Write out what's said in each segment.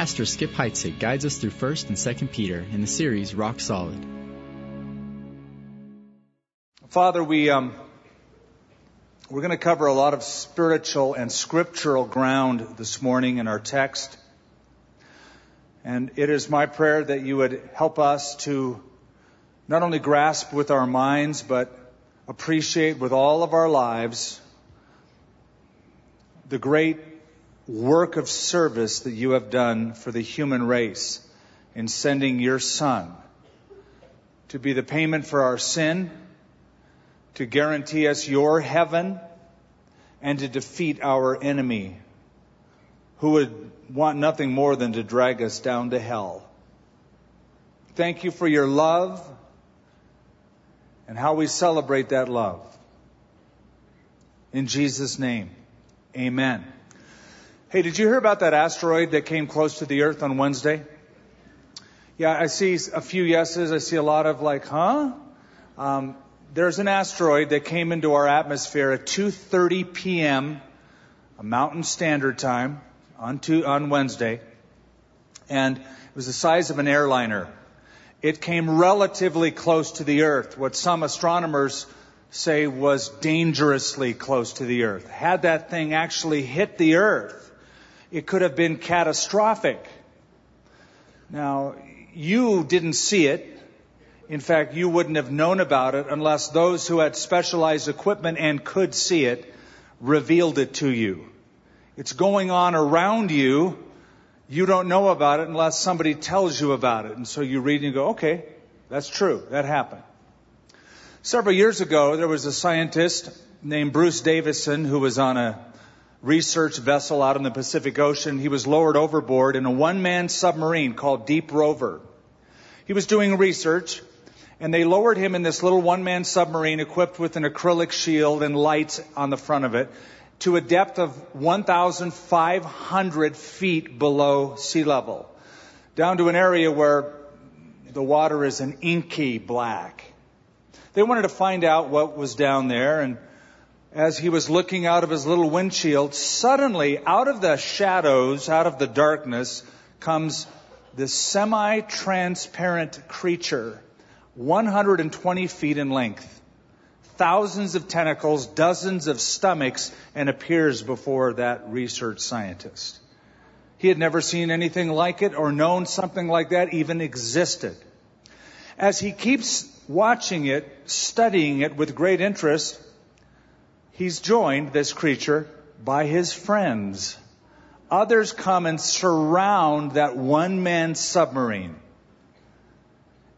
Pastor Skip Heitzig guides us through 1st and 2nd Peter in the series Rock Solid. Father, we um, we're going to cover a lot of spiritual and scriptural ground this morning in our text. And it is my prayer that you would help us to not only grasp with our minds, but appreciate with all of our lives the great work of service that you have done for the human race in sending your Son to be the payment for our sin, to guarantee us your heaven, and to defeat our enemy, who would want nothing more than to drag us down to hell. Thank you for your love and how we celebrate that love. In Jesus' name, amen. Hey, did you hear about that asteroid that came close to the Earth on Wednesday? Yeah, I see a few yeses. I see a lot of like, huh? Um, there's an asteroid that came into our atmosphere at 2:30 p.m. Mountain Standard Time on two, on Wednesday, and it was the size of an airliner. It came relatively close to the Earth, what some astronomers say was dangerously close to the Earth. Had that thing actually hit the Earth, it could have been catastrophic. Now, you didn't see it. In fact, you wouldn't have known about it unless those who had specialized equipment and could see it revealed it to you. It's going on around you. You don't know about it unless somebody tells you about it. And so you read and you go, okay, that's true. That happened. Several years ago, there was a scientist named Bruce Davison who was on a research vessel out in the Pacific Ocean. He was lowered overboard in a one-man submarine called Deep Rover. He was doing research and they lowered him in this little one-man submarine equipped with an acrylic shield and lights on the front of it to a depth of 1,500 feet below sea level, down to an area where the water is an inky black. They wanted to find out what was down there and as he was looking out of his little windshield, suddenly out of the shadows, out of the darkness, comes this semi-transparent creature, 120 feet in length, thousands of tentacles, dozens of stomachs, and appears before that research scientist. He had never seen anything like it or known something like that even existed. As he keeps watching it, studying it with great interest, he's joined, this creature, by his friends. Others come and surround that one man submarine.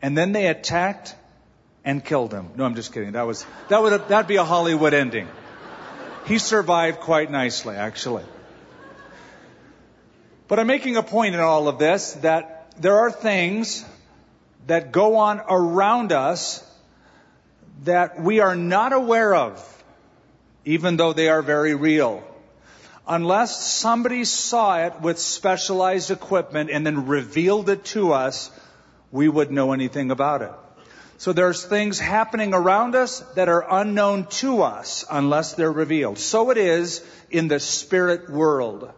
And then they attacked and killed him. No, I'm just kidding. That was, that would, that'd be a Hollywood ending. He survived quite nicely, actually. But I'm making a point in all of this that there are things that go on around us that we are not aware of even though they are very real. Unless somebody saw it with specialized equipment and then revealed it to us, we wouldn't know anything about it. So there's things happening around us that are unknown to us unless they're revealed. So it is in the spirit world.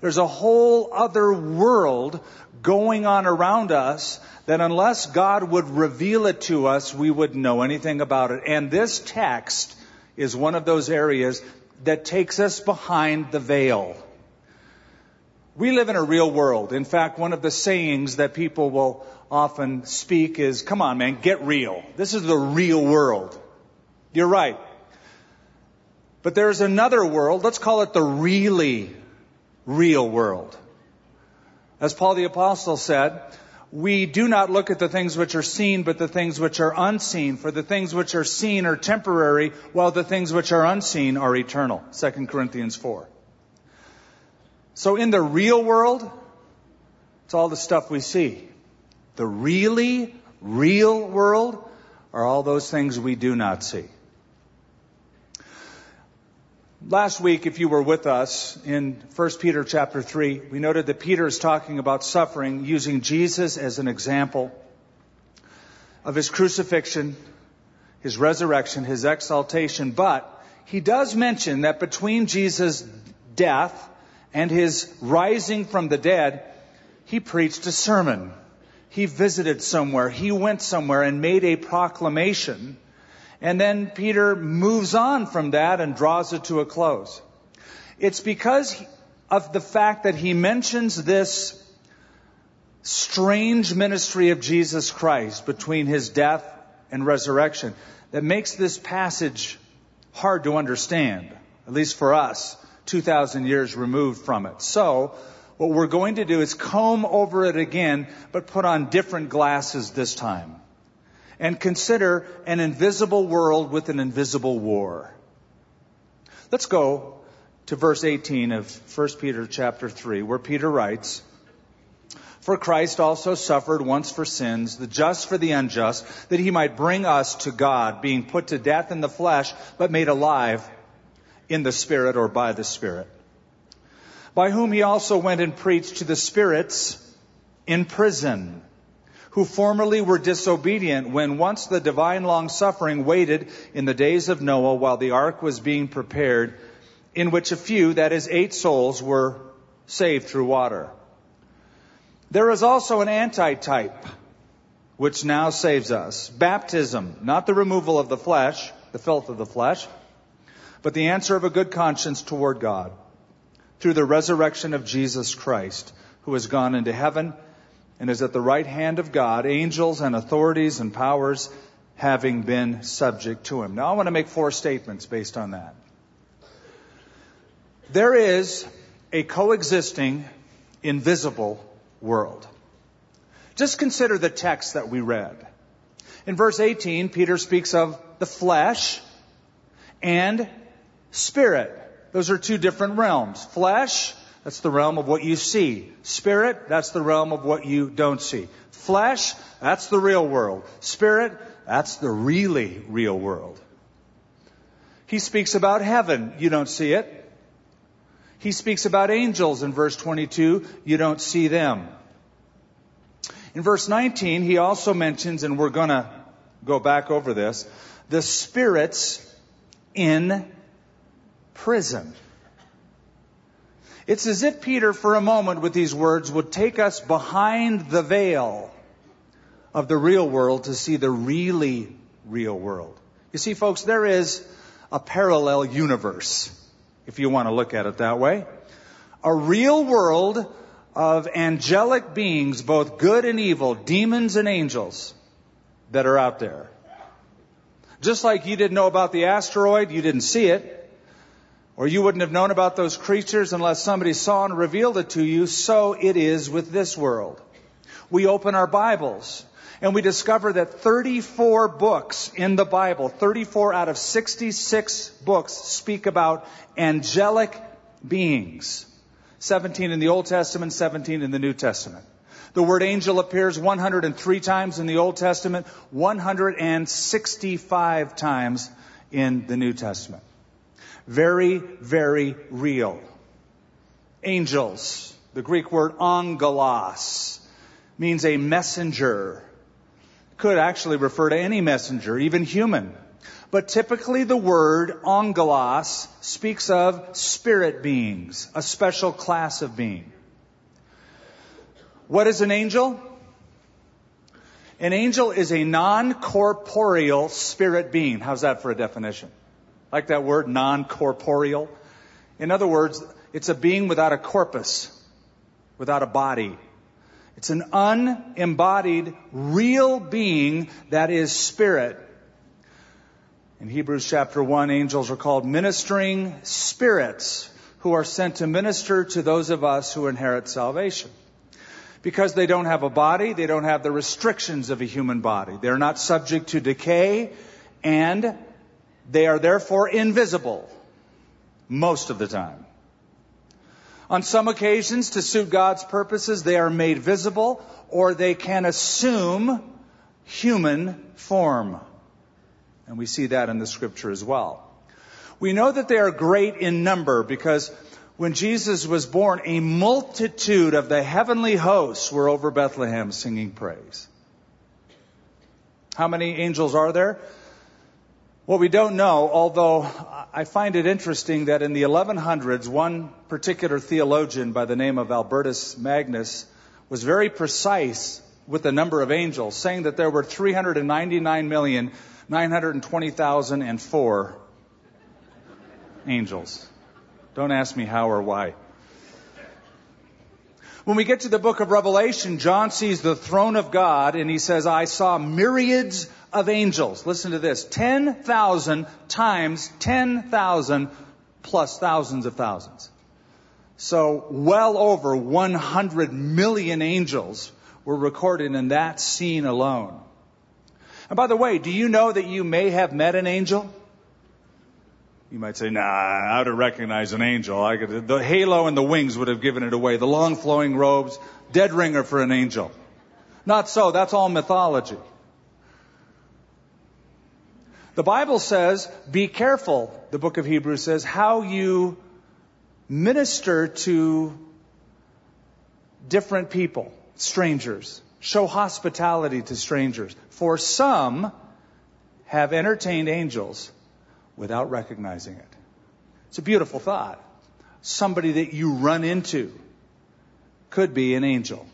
There's a whole other world going on around us that unless God would reveal it to us, we wouldn't know anything about it. And this text is one of those areas that takes us behind the veil. We live in a real world. In fact, one of the sayings that people will often speak is, come on man, get real. This is the real world. You're right. But there's another world, let's call it the really real world. As Paul the Apostle said, we do not look at the things which are seen, but the things which are unseen. For the things which are seen are temporary, while the things which are unseen are eternal. 2 Corinthians 4. So in the real world, it's all the stuff we see. The really real world are all those things we do not see. Last week, if you were with us in 1 Peter chapter 3, we noted that Peter is talking about suffering using Jesus as an example of his crucifixion, his resurrection, his exaltation. But he does mention that between Jesus' death and his rising from the dead, He preached a sermon. He visited somewhere. He went somewhere and made a proclamation. And then Peter moves on from that and draws it to a close. It's because of the fact that he mentions this strange ministry of Jesus Christ between his death and resurrection that makes this passage hard to understand, at least for us, 2,000 years removed from it. So, what we're going to do is comb over it again, but put on different glasses this time. And consider an invisible world with an invisible war. Let's go to verse 18 of 1 Peter chapter 3, where Peter writes, For Christ also suffered once for sins, the just for the unjust, that he might bring us to God, being put to death in the flesh, but made alive in the Spirit or by the Spirit by whom he also went and preached to the spirits in prison, who formerly were disobedient when once the divine long suffering waited in the days of Noah while the ark was being prepared, in which a few, that is, eight souls, were saved through water. There is also an antitype which now saves us. Baptism, not the removal of the flesh, the filth of the flesh, but the answer of a good conscience toward God through the resurrection of Jesus Christ, who has gone into heaven and is at the right hand of God, angels and authorities and powers having been subject to him. Now I want to make four statements based on that. There is a coexisting, invisible world. Just consider the text that we read. In verse 18, Peter speaks of the flesh and spirit. Those are two different realms. Flesh, that's the realm of what you see. Spirit, that's the realm of what you don't see. Flesh, that's the real world. Spirit, that's the really real world. He speaks about heaven. You don't see it. He speaks about angels in verse 22. You don't see them. In verse 19, he also mentions, and we're going to go back over this, the spirits in prison. It's as if Peter, for a moment, with these words, would take us behind the veil of the real world to see the really real world. You see, folks, there is a parallel universe, if you want to look at it that way. A real world of angelic beings, both good and evil, demons and angels, that are out there. Just like you didn't know about the asteroid, you didn't see it. Or you wouldn't have known about those creatures unless somebody saw and revealed it to you. So it is with this world. We open our Bibles and we discover that 34 books in the Bible, 34 out of 66 books speak about angelic beings. 17 in the Old Testament, 17 in the New Testament. The word angel appears 103 times in the Old Testament, 165 times in the New Testament. Very, very real. Angels. The Greek word angelos means a messenger. Could actually refer to any messenger, even human. But typically the word angelos speaks of spirit beings, a special class of being. What is an angel? An angel is a non-corporeal spirit being. How's that for a definition? Like that word, non-corporeal. In other words, it's a being without a corpus, without a body. It's an unembodied, real being that is spirit. In Hebrews chapter 1, angels are called ministering spirits who are sent to minister to those of us who inherit salvation. Because they don't have a body, they don't have the restrictions of a human body. They're not subject to decay, and they are therefore invisible most of the time. On some occasions, to suit God's purposes, they are made visible or they can assume human form. And we see that in the scripture as well. We know that they are great in number because when Jesus was born, a multitude of the heavenly hosts were over Bethlehem singing praise. How many angels are there? What we don't know, although I find it interesting that in the 1100s, one particular theologian by the name of Albertus Magnus was very precise with the number of angels, saying that there were 399,920,004 angels. Don't ask me how or why. When we get to the book of Revelation, John sees the throne of God and he says, I saw myriads of angels. Listen to this. 10,000 times 10,000 plus thousands of thousands. So well over 100 million angels were recorded in that scene alone. And by the way, do you know that you may have met an angel? You might say, nah, I would have recognized an angel. Could, the halo and the wings would have given it away. The long flowing robes, dead ringer for an angel. Not so. That's all mythology. The Bible says, be careful, the book of Hebrews says, how you minister to different people, strangers. Show hospitality to strangers. For some have entertained angels without recognizing it. It's a beautiful thought. Somebody that you run into could be an angel.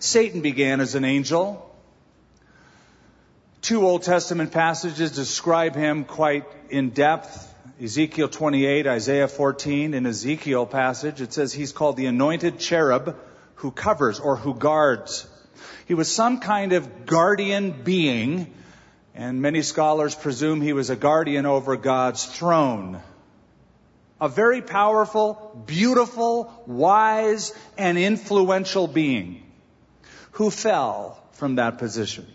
Satan began as an angel. Two Old Testament passages describe him quite in depth. Ezekiel 28, Isaiah 14. In Ezekiel passage, it says he's called the anointed cherub who covers or who guards. He was some kind of guardian being and many scholars presume he was a guardian over God's throne. A very powerful, beautiful, wise, and influential being who fell from that position.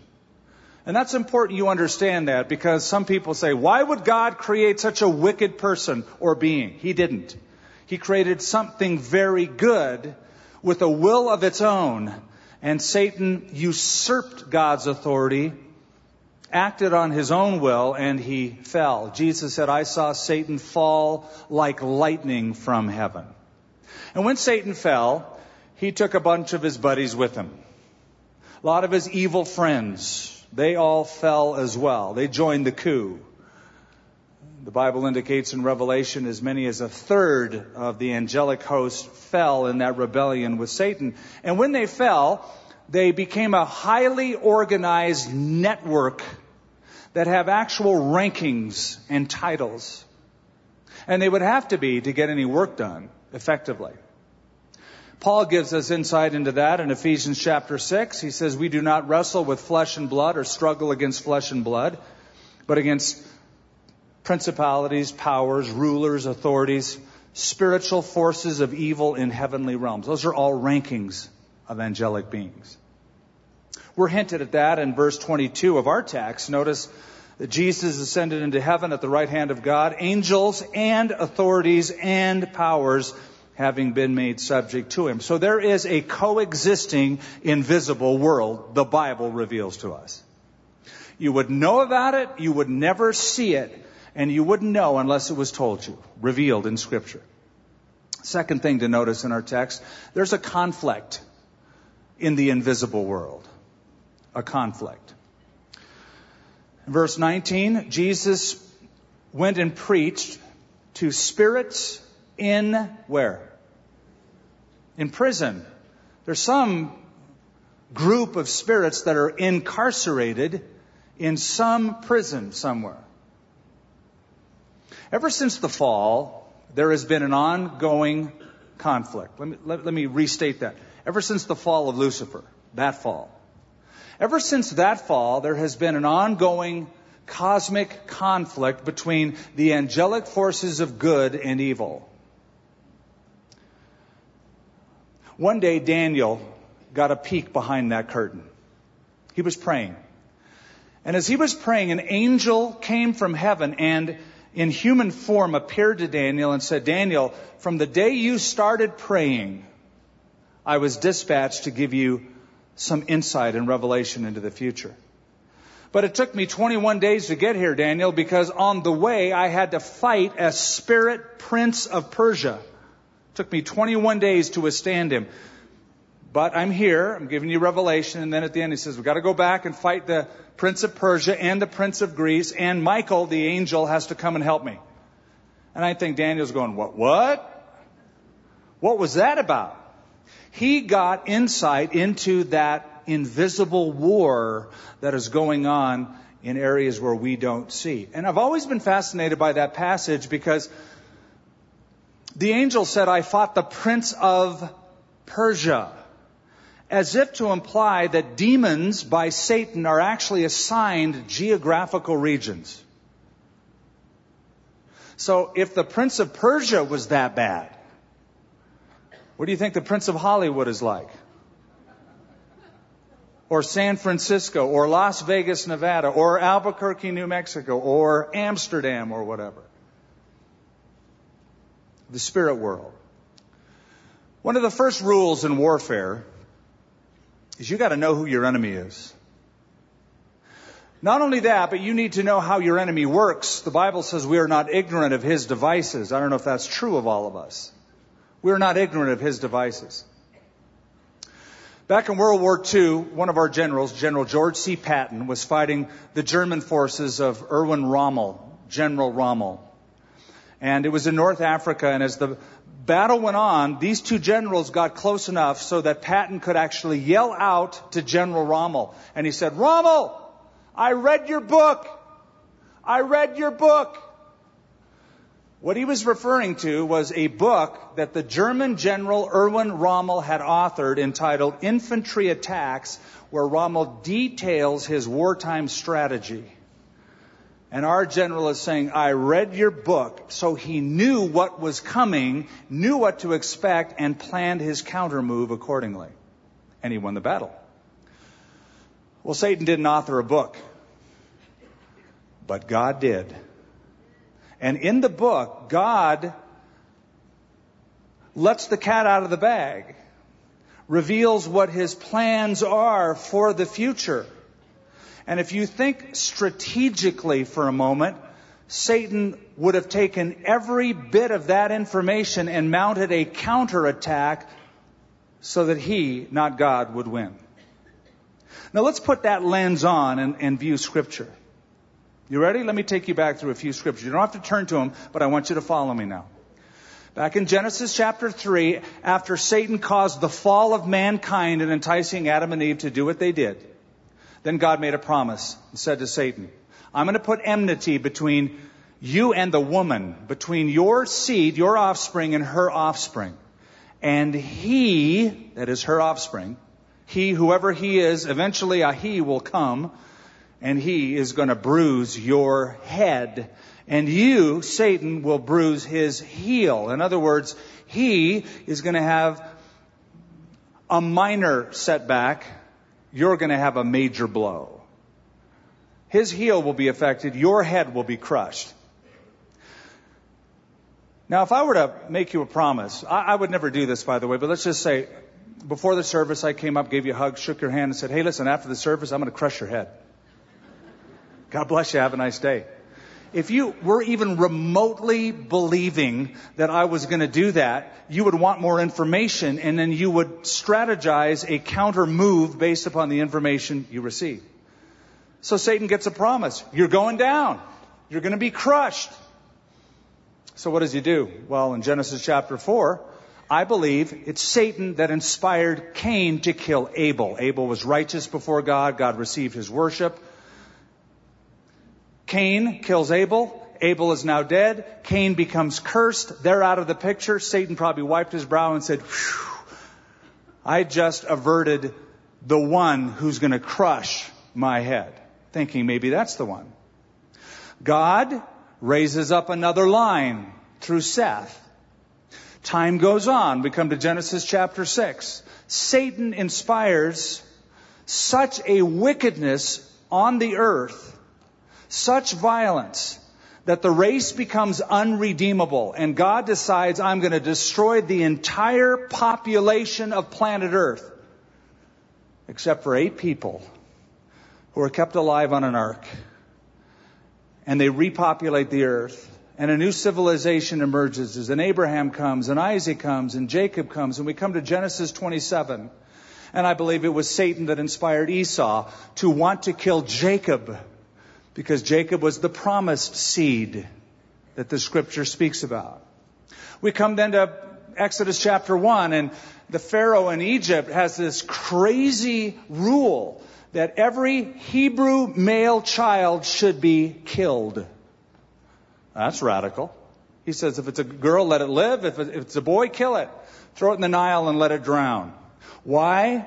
And that's important you understand that because some people say, why would God create such a wicked person or being? He didn't. He created something very good with a will of its own. And Satan usurped God's authority acted on his own will and he fell. Jesus said, I saw Satan fall like lightning from heaven. And when Satan fell, he took a bunch of his buddies with him. A lot of his evil friends, they all fell as well. They joined the coup. The Bible indicates in Revelation as many as a third of the angelic host fell in that rebellion with Satan. And when they fell, they became a highly organized network that have actual rankings and titles. And they would have to be to get any work done effectively. Paul gives us insight into that in Ephesians chapter 6. He says, We do not wrestle with flesh and blood or struggle against flesh and blood, but against principalities, powers, rulers, authorities, spiritual forces of evil in heavenly realms. Those are all rankings of angelic beings. We're hinted at that in verse 22 of our text. Notice that Jesus ascended into heaven at the right hand of God, angels and authorities and powers having been made subject to him. So there is a coexisting invisible world the Bible reveals to us. You would know about it, you would never see it, and you wouldn't know unless it was told you, revealed in Scripture. Second thing to notice in our text, there's a conflict in the invisible world a conflict. Verse 19, Jesus went and preached to spirits in where? In prison. There's some group of spirits that are incarcerated in some prison somewhere. Ever since the fall, there has been an ongoing conflict. Let me, let, let me restate that. Ever since the fall of Lucifer, that fall, Ever since that fall, there has been an ongoing cosmic conflict between the angelic forces of good and evil. One day, Daniel got a peek behind that curtain. He was praying. And as he was praying, an angel came from heaven and in human form appeared to Daniel and said, Daniel, from the day you started praying, I was dispatched to give you some insight and revelation into the future. But it took me 21 days to get here, Daniel, because on the way I had to fight a spirit prince of Persia. Took me 21 days to withstand him. But I'm here, I'm giving you revelation, and then at the end he says, we've got to go back and fight the prince of Persia and the prince of Greece, and Michael, the angel, has to come and help me. And I think Daniel's going, what, what? What was that about? He got insight into that invisible war that is going on in areas where we don't see. And I've always been fascinated by that passage because the angel said, I fought the prince of Persia, as if to imply that demons by Satan are actually assigned geographical regions. So if the prince of Persia was that bad, what do you think the prince of Hollywood is like? Or San Francisco, or Las Vegas, Nevada, or Albuquerque, New Mexico, or Amsterdam, or whatever. The spirit world. One of the first rules in warfare is you got to know who your enemy is. Not only that, but you need to know how your enemy works. The Bible says we are not ignorant of his devices. I don't know if that's true of all of us. We're not ignorant of his devices. Back in World War II, one of our generals, General George C. Patton, was fighting the German forces of Erwin Rommel, General Rommel. And it was in North Africa, and as the battle went on, these two generals got close enough so that Patton could actually yell out to General Rommel. And he said, Rommel, I read your book. I read your book. What he was referring to was a book that the German General Erwin Rommel had authored entitled Infantry Attacks, where Rommel details his wartime strategy. And our general is saying, I read your book, so he knew what was coming, knew what to expect, and planned his counter move accordingly. And he won the battle. Well, Satan didn't author a book, but God did. And in the book, God lets the cat out of the bag, reveals what his plans are for the future. And if you think strategically for a moment, Satan would have taken every bit of that information and mounted a counterattack so that he, not God, would win. Now let's put that lens on and, and, view scripture. You ready? Let me take you back through a few scriptures. You don't have to turn to them, but I want you to follow me now. Back in Genesis chapter 3, after Satan caused the fall of mankind and enticing Adam and Eve to do what they did, then God made a promise and said to Satan, I'm going to put enmity between you and the woman, between your seed, your offspring, and her offspring. And he, that is her offspring, he, whoever he is, eventually a he will come, and he is going to bruise your head. And you, Satan, will bruise his heel. In other words, he is going to have a minor setback you're going to have a major blow. His heel will be affected, your head will be crushed. Now, if I were to make you a promise, I, I, would never do this, by the way, but let's just say, before the service, I came up, gave you a hug, shook your hand, and said, hey, listen, after the service, I'm going to crush your head. God bless you. Have a nice day if you were even remotely believing that I was going to do that, you would want more information and then you would strategize a counter move based upon the information you receive. So Satan gets a promise. You're going down. You're going to be crushed. So what does he do? Well, in Genesis chapter 4, I believe it's Satan that inspired Cain to kill Abel. Abel was righteous before God. God received his worship. Cain kills Abel. Abel is now dead. Cain becomes cursed. They're out of the picture. Satan probably wiped his brow and said, I just averted the one who's going to crush my head. Thinking maybe that's the one. God raises up another line through Seth. Time goes on. We come to Genesis chapter 6. Satan inspires such a wickedness on the earth such violence that the race becomes unredeemable and God decides I'm going to destroy the entire population of planet Earth except for eight people who are kept alive on an ark. And they repopulate the earth and a new civilization emerges as an Abraham comes and Isaac comes and Jacob comes and we come to Genesis 27 and I believe it was Satan that inspired Esau to want to kill Jacob because Jacob was the promised seed that the scripture speaks about. We come then to Exodus chapter 1 and the Pharaoh in Egypt has this crazy rule that every Hebrew male child should be killed. That's radical. He says if it's a girl, let it live. If it's a boy, kill it. Throw it in the Nile and let it drown. Why?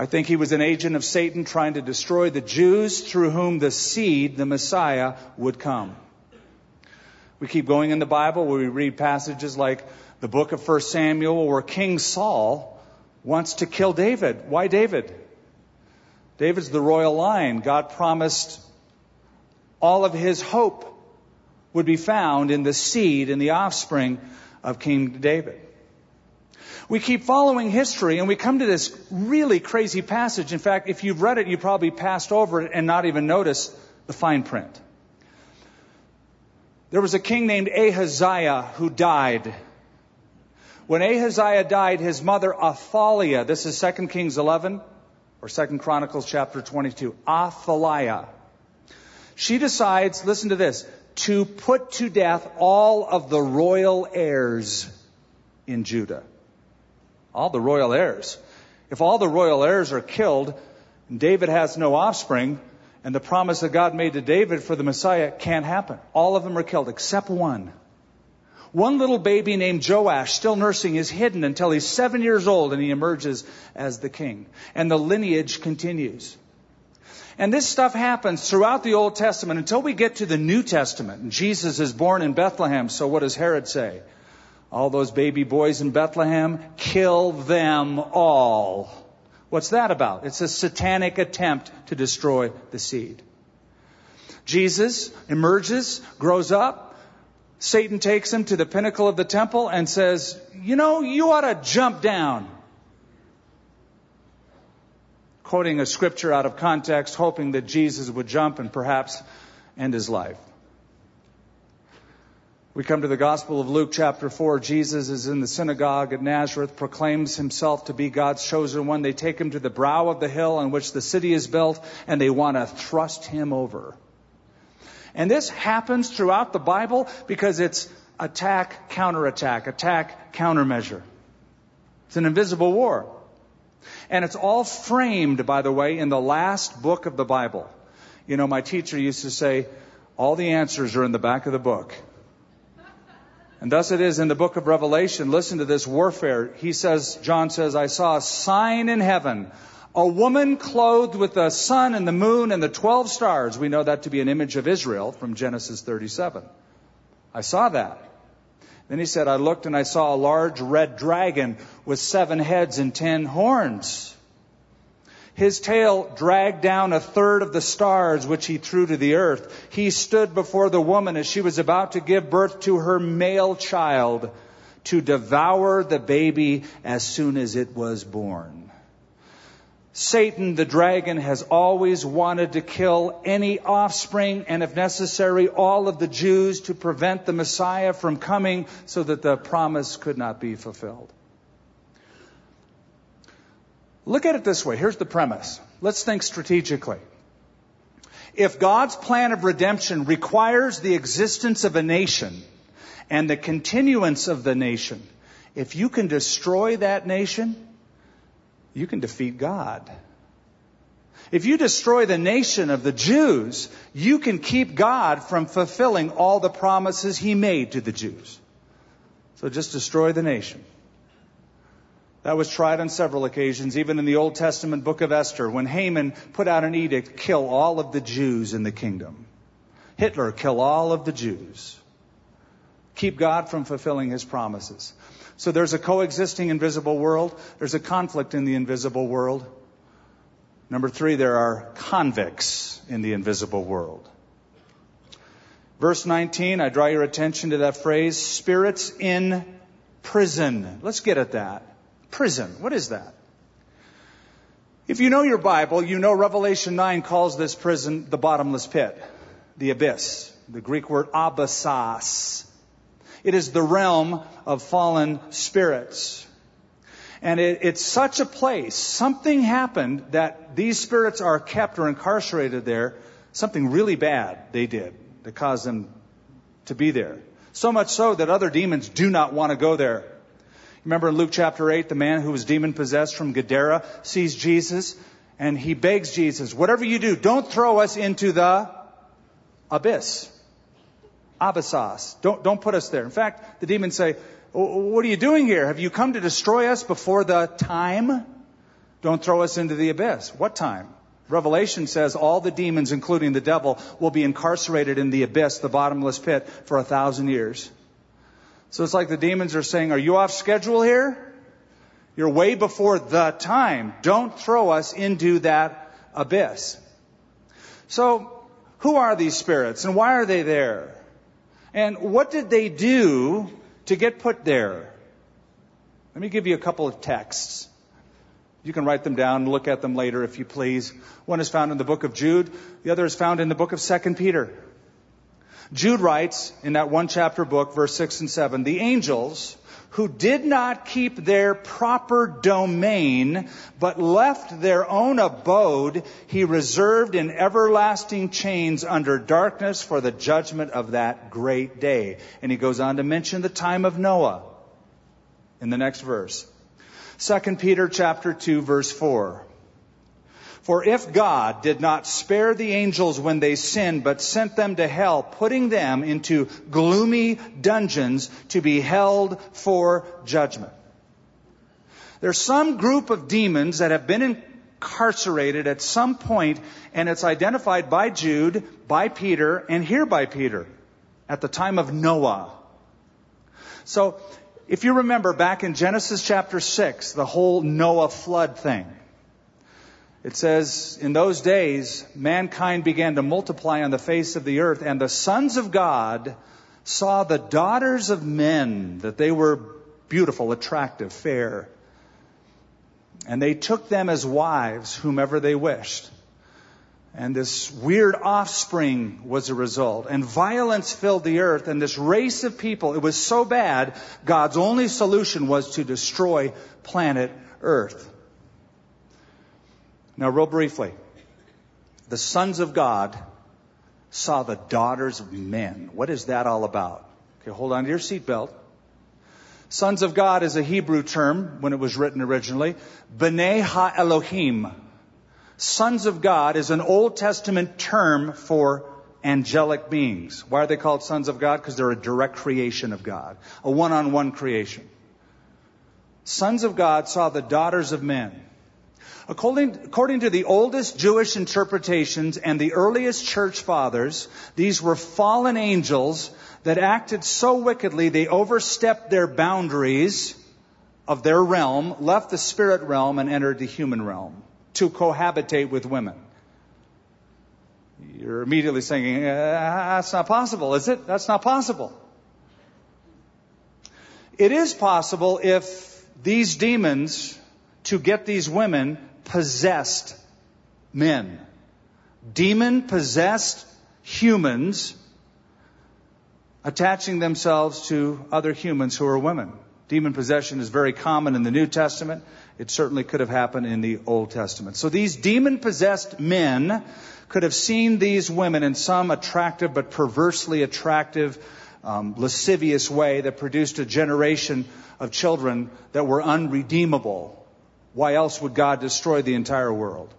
I think he was an agent of Satan trying to destroy the Jews through whom the seed, the Messiah, would come. We keep going in the Bible where we read passages like the book of 1 Samuel where King Saul wants to kill David. Why David? David's the royal line. God promised all of his hope would be found in the seed and the offspring of King David. We keep following history and we come to this really crazy passage. In fact, if you've read it, you probably passed over it and not even noticed the fine print. There was a king named Ahaziah who died. When Ahaziah died, his mother Athaliah, this is 2 Kings 11 or 2 Chronicles chapter 22, Athaliah. She decides, listen to this, to put to death all of the royal heirs in Judah all the royal heirs. If all the royal heirs are killed, David has no offspring, and the promise that God made to David for the Messiah can't happen. All of them are killed except one. One little baby named Joash, still nursing, is hidden until he's seven years old and he emerges as the king. And the lineage continues. And this stuff happens throughout the Old Testament until we get to the New Testament. And Jesus is born in Bethlehem, so what does Herod say? All those baby boys in Bethlehem, kill them all. What's that about? It's a satanic attempt to destroy the seed. Jesus emerges, grows up. Satan takes him to the pinnacle of the temple and says, You know, you ought to jump down. Quoting a scripture out of context, hoping that Jesus would jump and perhaps end his life. We come to the Gospel of Luke chapter 4. Jesus is in the synagogue at Nazareth, proclaims himself to be God's chosen one. They take him to the brow of the hill on which the city is built, and they want to thrust him over. And this happens throughout the Bible because it's attack, counterattack, attack, countermeasure. It's an invisible war. And it's all framed, by the way, in the last book of the Bible. You know, my teacher used to say, all the answers are in the back of the book. And thus it is in the book of Revelation. Listen to this warfare. He says, John says, I saw a sign in heaven, a woman clothed with the sun and the moon and the 12 stars. We know that to be an image of Israel from Genesis 37. I saw that. Then he said, I looked and I saw a large red dragon with seven heads and ten horns. His tail dragged down a third of the stars which he threw to the earth. He stood before the woman as she was about to give birth to her male child to devour the baby as soon as it was born. Satan, the dragon, has always wanted to kill any offspring and, if necessary, all of the Jews to prevent the Messiah from coming so that the promise could not be fulfilled. Look at it this way. Here's the premise. Let's think strategically. If God's plan of redemption requires the existence of a nation and the continuance of the nation, if you can destroy that nation, you can defeat God. If you destroy the nation of the Jews, you can keep God from fulfilling all the promises he made to the Jews. So just destroy the nation. That was tried on several occasions, even in the Old Testament book of Esther, when Haman put out an edict, kill all of the Jews in the kingdom. Hitler, kill all of the Jews. Keep God from fulfilling his promises. So there's a coexisting invisible world. There's a conflict in the invisible world. Number three, there are convicts in the invisible world. Verse 19, I draw your attention to that phrase, spirits in prison. Let's get at that. Prison. What is that? If you know your Bible, you know Revelation 9 calls this prison the bottomless pit, the abyss. The Greek word abyssos. It is the realm of fallen spirits. And it, it's such a place. Something happened that these spirits are kept or incarcerated there. Something really bad they did that caused them to be there. So much so that other demons do not want to go there. Remember in Luke chapter 8, the man who was demon possessed from Gadara sees Jesus and he begs Jesus, whatever you do, don't throw us into the abyss. Abyssos. Don't, don't put us there. In fact, the demons say, what are you doing here? Have you come to destroy us before the time? Don't throw us into the abyss. What time? Revelation says all the demons, including the devil, will be incarcerated in the abyss, the bottomless pit, for a thousand years. So it's like the demons are saying, are you off schedule here? You're way before the time. Don't throw us into that abyss. So, who are these spirits and why are they there? And what did they do to get put there? Let me give you a couple of texts. You can write them down look at them later if you please. One is found in the book of Jude. The other is found in the book of 2 Peter. Jude writes in that one chapter book, verse 6 and 7, the angels who did not keep their proper domain, but left their own abode, he reserved in everlasting chains under darkness for the judgment of that great day. And he goes on to mention the time of Noah in the next verse. 2 Peter chapter 2 verse 4. For if God did not spare the angels when they sinned, but sent them to hell, putting them into gloomy dungeons to be held for judgment. There's some group of demons that have been incarcerated at some point, and it's identified by Jude, by Peter, and here by Peter at the time of Noah. So, if you remember back in Genesis chapter 6, the whole Noah flood thing, it says, In those days, mankind began to multiply on the face of the earth, and the sons of God saw the daughters of men, that they were beautiful, attractive, fair. And they took them as wives, whomever they wished. And this weird offspring was a result. And violence filled the earth, and this race of people, it was so bad, God's only solution was to destroy planet Earth. Now, real briefly, the sons of God saw the daughters of men. What is that all about? Okay, hold on to your seatbelt. Sons of God is a Hebrew term when it was written originally. B'nai ha Elohim. Sons of God is an Old Testament term for angelic beings. Why are they called sons of God? Because they're a direct creation of God, a one on one creation. Sons of God saw the daughters of men. According, according to the oldest Jewish interpretations and the earliest church fathers, these were fallen angels that acted so wickedly they overstepped their boundaries of their realm, left the spirit realm, and entered the human realm to cohabitate with women. You're immediately saying, uh, that's not possible, is it? That's not possible. It is possible if these demons, to get these women, possessed men. Demon possessed humans attaching themselves to other humans who are women. Demon possession is very common in the New Testament. It certainly could have happened in the Old Testament. So these demon possessed men could have seen these women in some attractive but perversely attractive, um, lascivious way that produced a generation of children that were unredeemable why else would God destroy the entire world?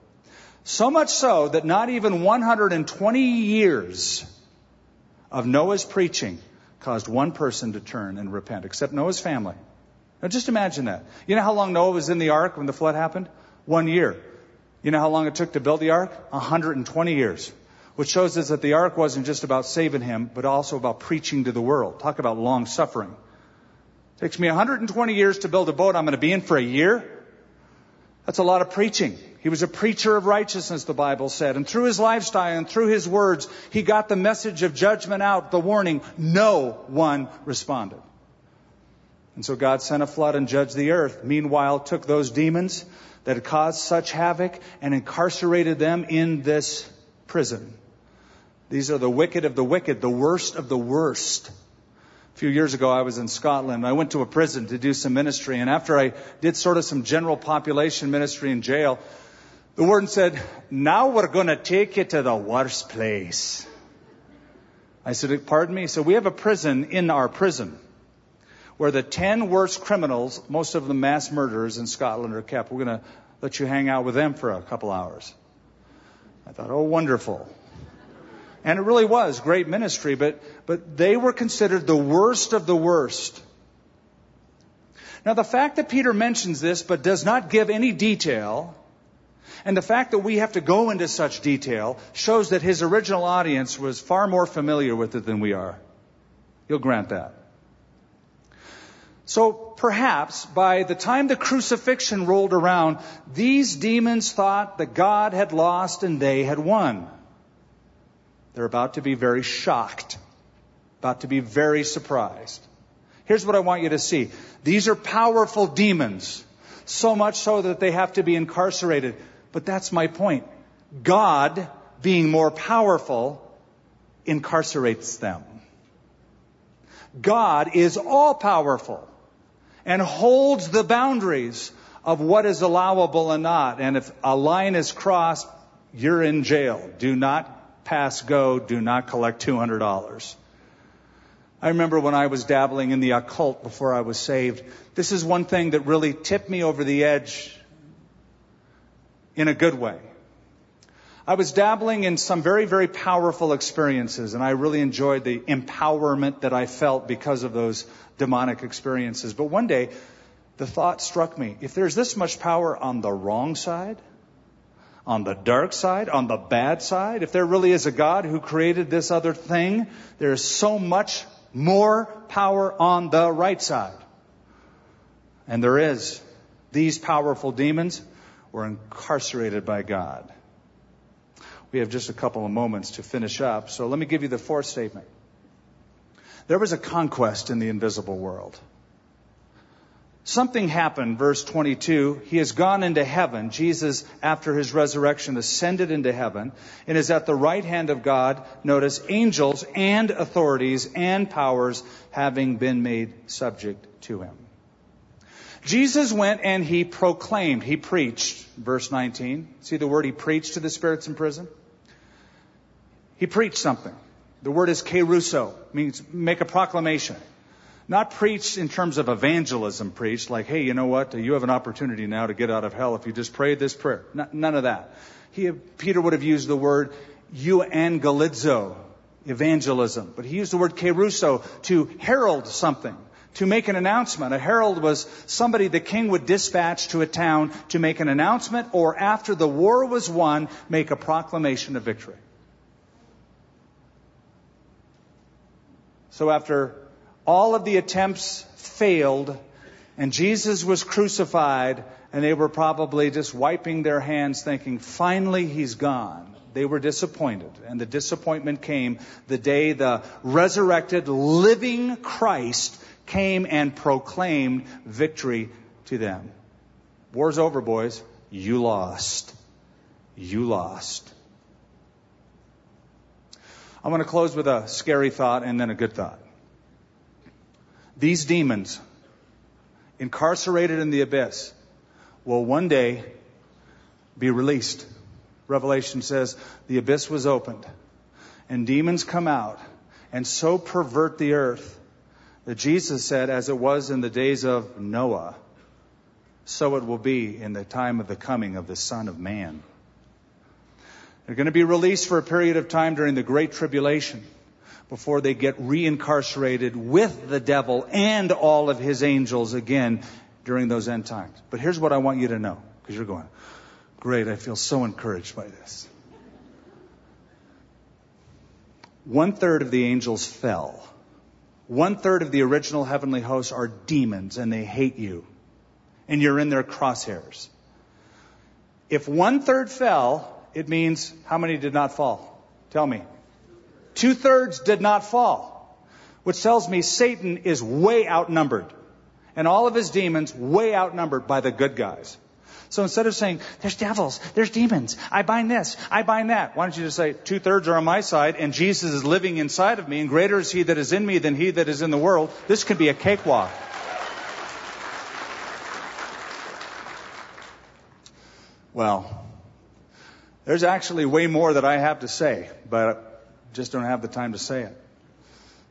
So much so that not even 120 years of Noah's preaching caused one person to turn and repent, except Noah's family. Now just imagine that. You know how long Noah was in the ark when the flood happened? One year. You know how long it took to build the ark? 120 years. Which shows us that the ark wasn't just about saving him, but also about preaching to the world. Talk about long suffering. Takes me 120 years to build a boat I'm going to be in for a year. That's a lot of preaching. He was a preacher of righteousness, the Bible said. And through his lifestyle and through his words, he got the message of judgment out, the warning. No one responded. And so God sent a flood and judged the earth. Meanwhile, took those demons that had caused such havoc and incarcerated them in this prison. These are the wicked of the wicked, the worst of the worst few years ago, I was in Scotland. I went to a prison to do some ministry. And after I did sort of some general population ministry in jail, the warden said, Now we're going to take you to the worst place. I said, Pardon me? So we have a prison in our prison. where the 10 worst criminals, most of them mass murderers in Scotland, are kept. We're going to let you hang out with them for a couple hours. I thought, oh, wonderful. And it really was great ministry, but, but they were considered the worst of the worst. Now, the fact that Peter mentions this but does not give any detail, and the fact that we have to go into such detail, shows that his original audience was far more familiar with it than we are. You'll grant that. So perhaps by the time the crucifixion rolled around, these demons thought that God had lost and they had won. They're about to be very shocked, about to be very surprised. Here's what I want you to see. These are powerful demons, so much so that they have to be incarcerated. But that's my point. God, being more powerful, incarcerates them. God is all powerful and holds the boundaries of what is allowable and not. And if a line is crossed, you're in jail. Do not pass go. Do not collect $200. I remember when I was dabbling in the occult before I was saved. This is one thing that really tipped me over the edge in a good way. I was dabbling in some very, very powerful experiences, and I really enjoyed the empowerment that I felt because of those demonic experiences. But one day, the thought struck me if there's this much power on the wrong side, on the dark side, on the bad side, if there really is a God who created this other thing, there is so much more power on the right side. And there is. These powerful demons were incarcerated by God. We have just a couple of moments to finish up. So let me give you the fourth statement. There was a conquest in the invisible world. Something happened, verse 22. He has gone into heaven. Jesus, after his resurrection, ascended into heaven and is at the right hand of God. Notice angels and authorities and powers having been made subject to him. Jesus went and he proclaimed, he preached, verse 19. See the word he preached to the spirits in prison? He preached something. The word is kerusso, means make a proclamation. Not preached in terms of evangelism preached, like, hey, you know what? You have an opportunity now to get out of hell if you just pray this prayer. none of that. He, Peter would have used the word euangelizo, evangelism. But he used the word kerusso to herald something to make an announcement. A herald was somebody the king would dispatch to a town to make an announcement or after the war was won, make a proclamation of victory. So after all of the attempts failed and Jesus was crucified and they were probably just wiping their hands thinking, finally he's gone. They were disappointed. And the disappointment came the day the resurrected living Christ came and proclaimed victory to them. War's over, boys. You lost. You lost. I'm going to close with a scary thought and then a good thought. These demons, incarcerated in the abyss, will one day be released. Revelation says the abyss was opened and demons come out and so pervert the earth that Jesus said, as it was in the days of Noah, so it will be in the time of the coming of the Son of Man. They're going to be released for a period of time during the Great Tribulation before they get reincarcerated with the devil and all of his angels again during those end times. But here's what I want you to know, because you're going, great, I feel so encouraged by this. One third of the angels fell. One third of the original heavenly hosts are demons and they hate you. And you're in their crosshairs. If one third fell, it means how many did not fall? Tell me. Two thirds did not fall. Which tells me Satan is way outnumbered. And all of his demons way outnumbered by the good guys. So instead of saying, there's devils, there's demons, I bind this, I bind that, why don't you just say, two thirds are on my side and Jesus is living inside of me and greater is he that is in me than he that is in the world. This could be a cakewalk. Well, there's actually way more that I have to say, but just don't have the time to say it.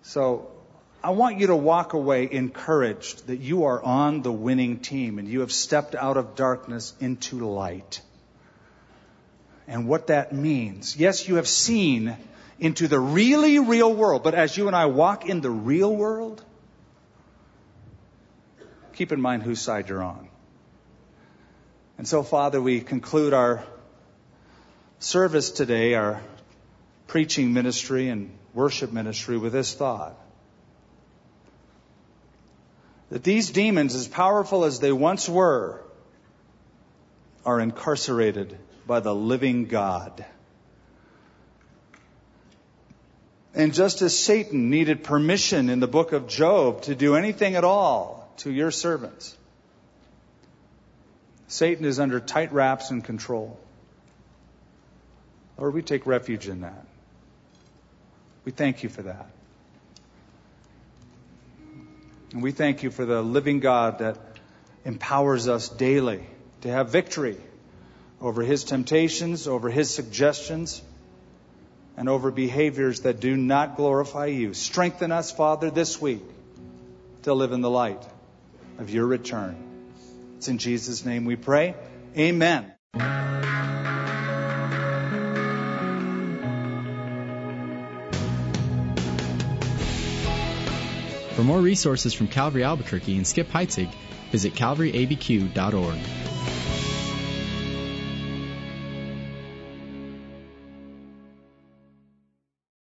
So I want you to walk away encouraged that you are on the winning team and you have stepped out of darkness into light. And what that means. Yes, you have seen into the really real world, but as you and I walk in the real world, keep in mind whose side you're on. And so, Father, we conclude our service today, our preaching ministry and worship ministry, with this thought that these demons, as powerful as they once were, are incarcerated by the living God. And just as Satan needed permission in the book of Job to do anything at all to your servants, Satan is under tight wraps and control. Lord, we take refuge in that. We thank you for that. And we thank you for the living God that empowers us daily to have victory over his temptations, over his suggestions, and over behaviors that do not glorify you. Strengthen us, Father, this week to live in the light of your return. It's in Jesus' name we pray. Amen. For more resources from Calvary Albuquerque and Skip Heitzig, visit calvaryabq.org.